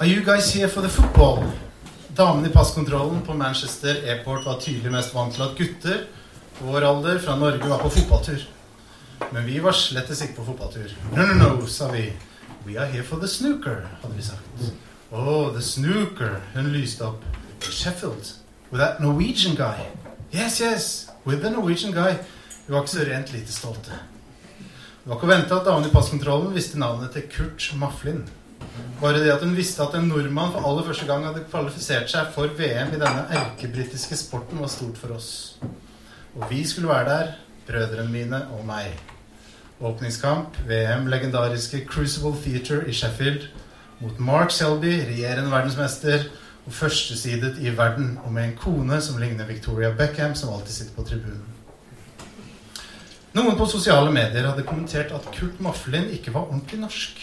Are you guys here for the football? Damene i passkontrollen på Manchester Airport var tydelig mest vant til at gutter på vår alder fra Norge var på fotballtur. Men vi var slettes ikke på fotballtur. No, no, no, sa vi. We are here for the snooker, hadde vi sagt. Oh, the snooker. Hun lyste opp. Sheffield. With that Norwegian guy. Yes, yes. With the Norwegian guy. Vi var ikke så rent lite stolte. Det var ikke å vente at damene i passkontrollen visste navnet til Kurt Maflin. Bare det at hun visste at en nordmann for aller første gang hadde kvalifisert seg for VM i denne erkebritiske sporten, var stort for oss. Og vi skulle være der, brødrene mine og meg. Åpningskamp, VM, legendariske Crucible Theatre i Sheffield mot Mark Selby, regjerende verdensmester, og førstesidet i verden, og med en kone som ligner Victoria Beckham, som alltid sitter på tribunen. Noen på sosiale medier hadde kommentert at Kurt Maflin ikke var ordentlig norsk.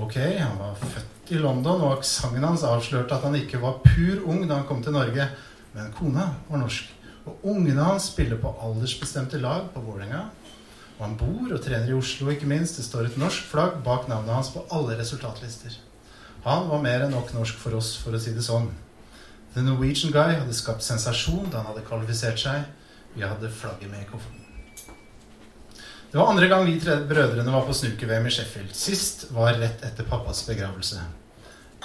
Ok, han var født i London, og aksenten hans avslørte at han ikke var pur ung da han kom til Norge. Men kona var norsk. Og ungene hans spiller på aldersbestemte lag på Vålerenga. Og han bor og trener i Oslo, ikke minst. Det står et norsk flagg bak navnet hans på alle resultatlister. Han var mer enn nok norsk for oss, for å si det sånn. The Norwegian Guy hadde skapt sensasjon da han hadde kvalifisert seg. Vi hadde flagget med i kofferten. Det var andre gang vi tre brødrene var på snooker-VM i Sheffield. Sist var rett etter pappas begravelse.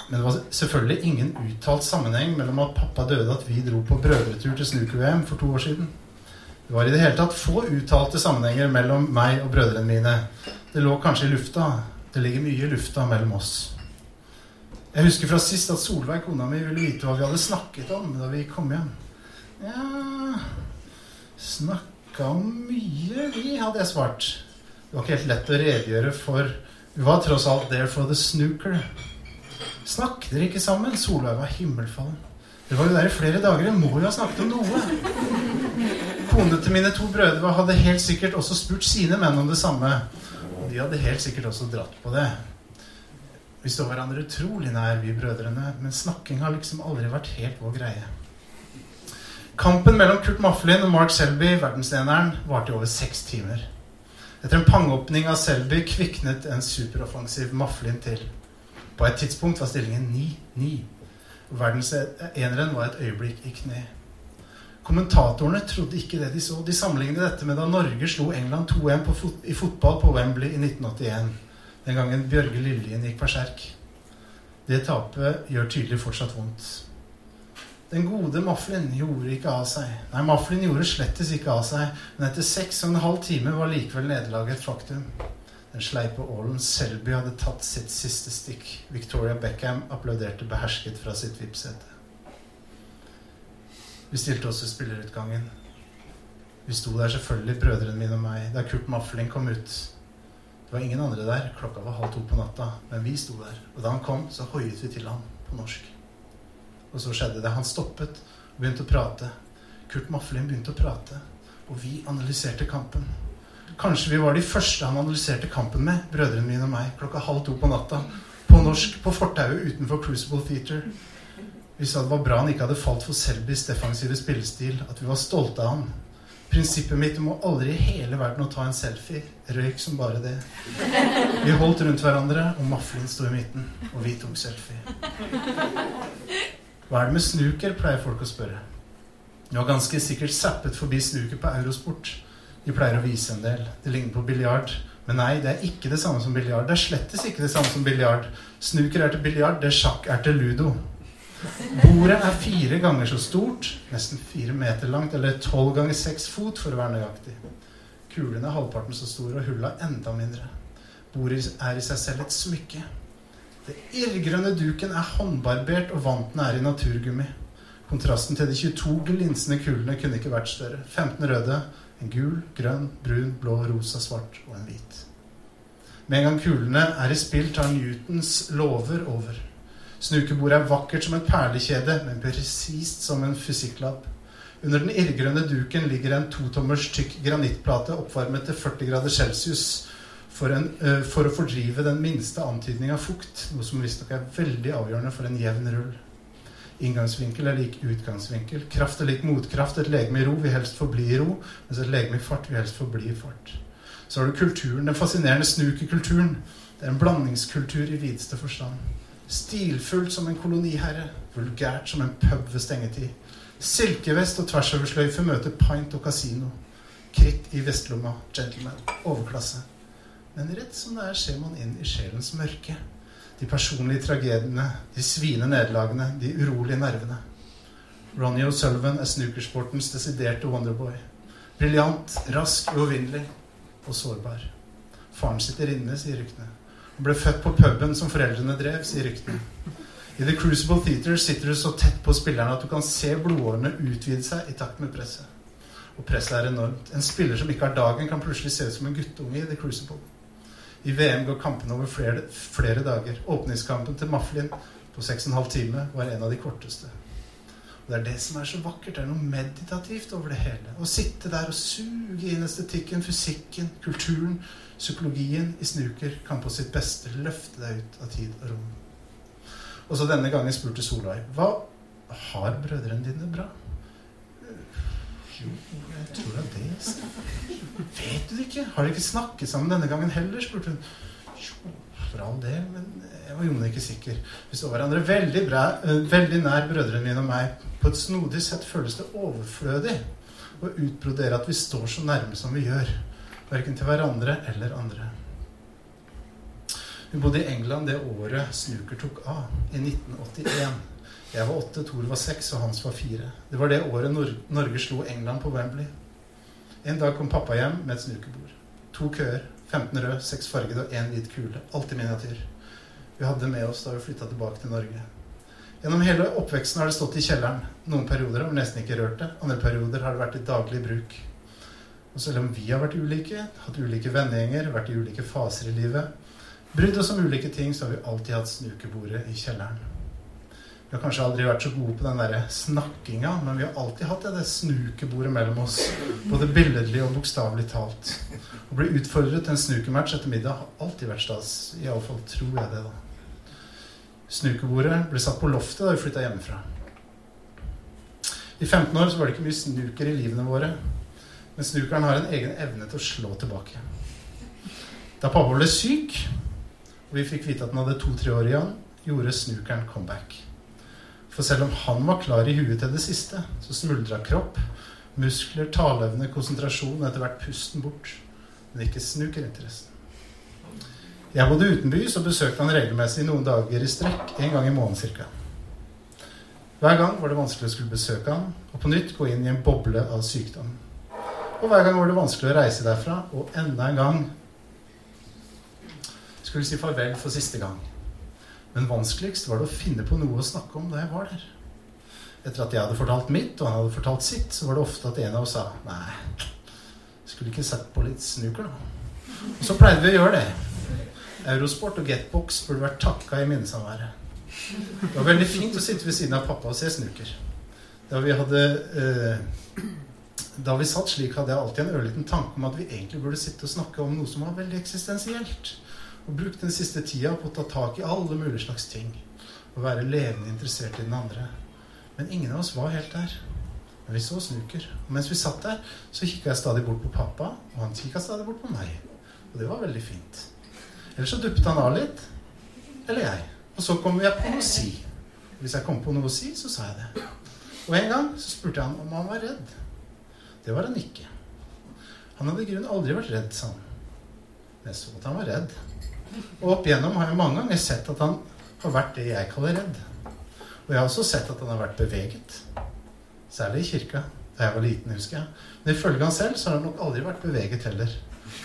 Men det var selvfølgelig ingen uttalt sammenheng mellom at pappa døde at vi dro på brødretur til snooker-VM for to år siden. Det var i det hele tatt få uttalte sammenhenger mellom meg og brødrene mine. Det lå kanskje i lufta. Det ligger mye i lufta mellom oss. Jeg husker fra sist at Solveig, kona mi, ville vite hva vi hadde snakket om da vi kom hjem. Ja Snakk snakka mye, vi, hadde jeg svart. Det var ikke helt lett å redegjøre for Vi var tross alt there for the snooker. Snakket dere ikke sammen? Solveig var himmelfallen. Dere var jo der i flere dager. Dere må jo ha snakket om noe. Konene til mine to brødre hadde helt sikkert også spurt sine menn om det samme. Og de hadde helt sikkert også dratt på det. Vi står hverandre utrolig nær, vi brødrene, men snakking har liksom aldri vært helt vår greie. Kampen mellom Kurt Maflin og Mark Selby, verdenseneren, varte i over seks timer. Etter en pangeåpning av Selby kviknet en superoffensiv Maflin til. På et tidspunkt var stillingen 9-9. Verdenseneren var et øyeblikk i kne. Kommentatorene trodde ikke det de så. De sammenlignet dette med da Norge slo England 2-1 fot i fotball på Wembley i 1981. Den gangen Bjørge Lillien gikk berserk. Det tapet gjør tydelig fortsatt vondt. Den gode Maflin gjorde ikke av seg. Nei, Maflin gjorde slettes ikke av seg, men etter seks og en halv time var likevel nederlaget et faktum. Den sleipe ålen Selby hadde tatt sitt siste stikk. Victoria Beckham applauderte behersket fra sitt vippsete. Vi stilte oss i spillerutgangen. Vi sto der selvfølgelig, brødrene mine og meg, da Kurt Maflin kom ut. Det var ingen andre der. Klokka var halv to på natta. Men vi sto der. Og da han kom, så hoiet vi til ham på norsk. Og så skjedde det. Han stoppet og begynte å prate. Kurt Maflin begynte å prate, og vi analyserte kampen. Kanskje vi var de første han analyserte kampen med, brødrene mine og meg, klokka halv to på natta. På norsk, på fortauet utenfor Crucible Theater. Vi sa det var bra han ikke hadde falt for Selbys defensive spillestil, at vi var stolte av han. Prinsippet mitt om å aldri i hele verden å ta en selfie røyk som bare det. Vi holdt rundt hverandre, og Maflin sto i midten, og vi tok selfie. Hva er det med snooker, pleier folk å spørre. Du har ganske sikkert zappet forbi snooker på Eurosport. De pleier å vise en del. Det ligner på biljard. Men nei, det er ikke det samme som biljard. Det er slettes ikke det samme som biljard. Snooker er til biljard, det sjakk er til ludo. Bordet er fire ganger så stort, nesten fire meter langt, eller tolv ganger seks fot, for å være nøyaktig. Kulene er halvparten så store, og hullene enda mindre. Bordet er i seg selv et smykke. Det irrgrønne duken er håndbarbert, og vanten er i naturgummi. Kontrasten til de 22 glinsende kulene kunne ikke vært større. 15 røde, en gul, grønn, brun, blå, rosa, svart og en hvit. Med en gang kulene er i spill, tar Newtons lover over. Snukebordet er vakkert som en perlekjede, men presist som en fysikklab. Under den irrgrønne duken ligger en totommers tykk granittplate oppvarmet til 40 grader celsius for, en, uh, for, å fordrive den minste antydning av fukt, noe som visstnok er veldig avgjørende for en jevn rull. Inngangsvinkel er lik utgangsvinkel. Kraft er lik motkraft. Et legeme i ro vil helst forbli i ro, mens et legeme i fart vil helst forbli i fart. Så har du kulturen, den fascinerende snukerkulturen. Det er en blandingskultur i videste forstand. Stilfullt som en koloniherre. Vulgært som en pub ved stengetid. Silkevest og tversoversløyfe møter pint og kasino. Kritt i vestlomma. Gentleman. Overklasse. Men rett som det er ser man inn i sjelens mørke. De personlige tragediene, de sviende nederlagene, de urolige nervene. Ronny O'Sullivan er snookersportens desiderte wonderboy. Briljant, rask, uovervinnelig og sårbar. Faren sitter inne, sier ryktene. Han ble født på puben som foreldrene drev, sier ryktene. I The Crucible Theater sitter du så tett på spillerne at du kan se blodårene utvide seg i takt med presset. Og presset er enormt. En spiller som ikke har dagen, kan plutselig se ut som en guttunge i The Crucible. I VM går kampene over flere, flere dager. Åpningskampen til Maflin på 6,5 timer var en av de korteste. Og Det er det som er så vakkert. Det er noe meditativt over det hele. Å sitte der og suge inn estetikken, fysikken, kulturen, psykologien i snooker kan på sitt beste løfte deg ut av tid og rom. Og så denne gangen spurte Solveig hva har brødrene dine bra. Jo, jeg tror det er det. Ikke? Har de ikke snakket sammen denne gangen heller? spurte hun. Jo, for all del, men jeg var jo ikke sikker. Vi så hverandre veldig, bra, eh, veldig nær brødrene mine og meg. På et snodig sett føles det overflødig å utbrodere at vi står så nærme som vi gjør. Verken til hverandre eller andre. Hun bodde i England det året snooker tok av, i 1981. Jeg var åtte, Thor var seks, og Hans var fire. Det var det året Nor Norge slo England på Wembley. En dag kom pappa hjem med et snukebord. To køer, 15 rød, 6 fargede og én hvit kule. Alt i miniatyr. Vi hadde med oss da vi flytta tilbake til Norge. Gjennom hele oppveksten har det stått i kjelleren. Noen perioder har vi nesten ikke rørt det. Andre perioder har det vært i daglig bruk. Og selv om vi har vært ulike, hatt ulike vennegjenger, vært i ulike faser i livet, brydd oss om ulike ting, så har vi alltid hatt snukebordet i kjelleren. Vi har kanskje aldri vært så gode på den der snakkinga, men vi har alltid hatt det, det snukebordet mellom oss. Både billedlig og bokstavelig talt. Å bli utfordret til en snukematch etter middag har alltid vært stas. Iallfall tror jeg det, da. Snukebordet ble satt på loftet da vi flytta hjemmefra. I 15 år så var det ikke mye snuker i livene våre. Men snukeren har en egen evne til å slå tilbake. Da pappa ble syk, og vi fikk vite at han hadde to-tre år igjen, gjorde snukeren comeback. For selv om han var klar i huet til det siste, så smuldra kropp, muskler, taleevne, konsentrasjon etter hvert pusten bort. Men ikke snukerinteressen. Jeg bodde utenbys og besøkte han regelmessig noen dager i strekk, en gang i måneden ca. Hver gang var det vanskelig å skulle besøke han, og på nytt gå inn i en boble av sykdom. Og hver gang var det vanskelig å reise derfra, og enda en gang skulle si farvel for siste gang. Men vanskeligst var det å finne på noe å snakke om da jeg var der. Etter at jeg hadde fortalt mitt, og han hadde fortalt sitt, så var det ofte at en av oss sa Nei, skulle ikke sett på litt snooker, da. Og så pleide vi å gjøre det. Eurosport og Getbox burde vært takka i minnesamværet. Det var veldig fint å sitte ved siden av pappa og se snooker. Da vi hadde eh, Da vi satt slik, hadde jeg alltid en ørliten tanke om at vi egentlig burde sitte og snakke om noe som var veldig eksistensielt og brukt den siste tida på å ta tak i alle mulige slags ting. Og være levende interessert i den andre. Men ingen av oss var helt der. Men vi så snuker. Og mens vi satt der, så kikka jeg stadig bort på pappa, og han kikka stadig bort på meg. Og det var veldig fint. Eller så duppet han av litt. Eller jeg. Og så kom jeg på noe å si. Hvis jeg kom på noe å si, så sa jeg det. Og en gang så spurte jeg han om han var redd. Det var han ikke. Han hadde i grunnen aldri vært redd, sa han. Men jeg så at han var redd. Og opp igjennom har jeg mange ganger sett at han har vært det jeg kaller redd. Og jeg har også sett at han har vært beveget. Særlig i kirka. Da jeg var liten, husker jeg. Men ifølge han selv så har han nok aldri vært beveget heller.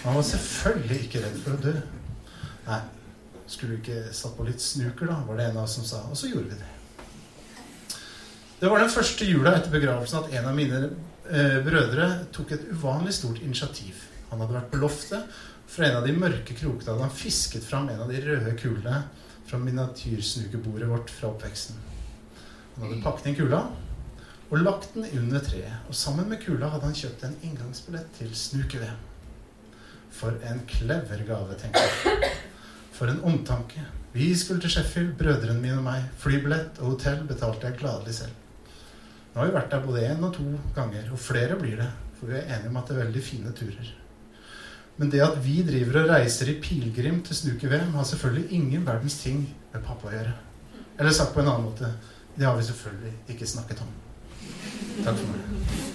Han var selvfølgelig ikke redd for å dø. Nei, skulle du ikke satt på litt snuker, da? var det en av oss som sa. Og så gjorde vi det. Det var den første jula etter begravelsen at en av mine eh, brødre tok et uvanlig stort initiativ. Han hadde vært på loftet fra en av de mørke krokene hadde han fisket fram en av de røde kulene fra miniatyrsnukebordet vårt fra oppveksten. Han hadde pakket inn kula og lagt den under treet. Og sammen med kula hadde han kjøpt en inngangsbillett til snuke-VM. For en clever gave, tenkte jeg. For en omtanke. Vi skulle til Sheffield, brødrene mine og meg. Flybillett og hotell betalte jeg gladelig selv. Nå har vi vært der både én og to ganger, og flere blir det. For vi er enige om at det er veldig fine turer. Men det at vi driver og reiser i pilegrim til snuke-VM, har selvfølgelig ingen verdens ting med pappa å gjøre. Eller sagt på en annen måte det har vi selvfølgelig ikke snakket om. Takk for meg.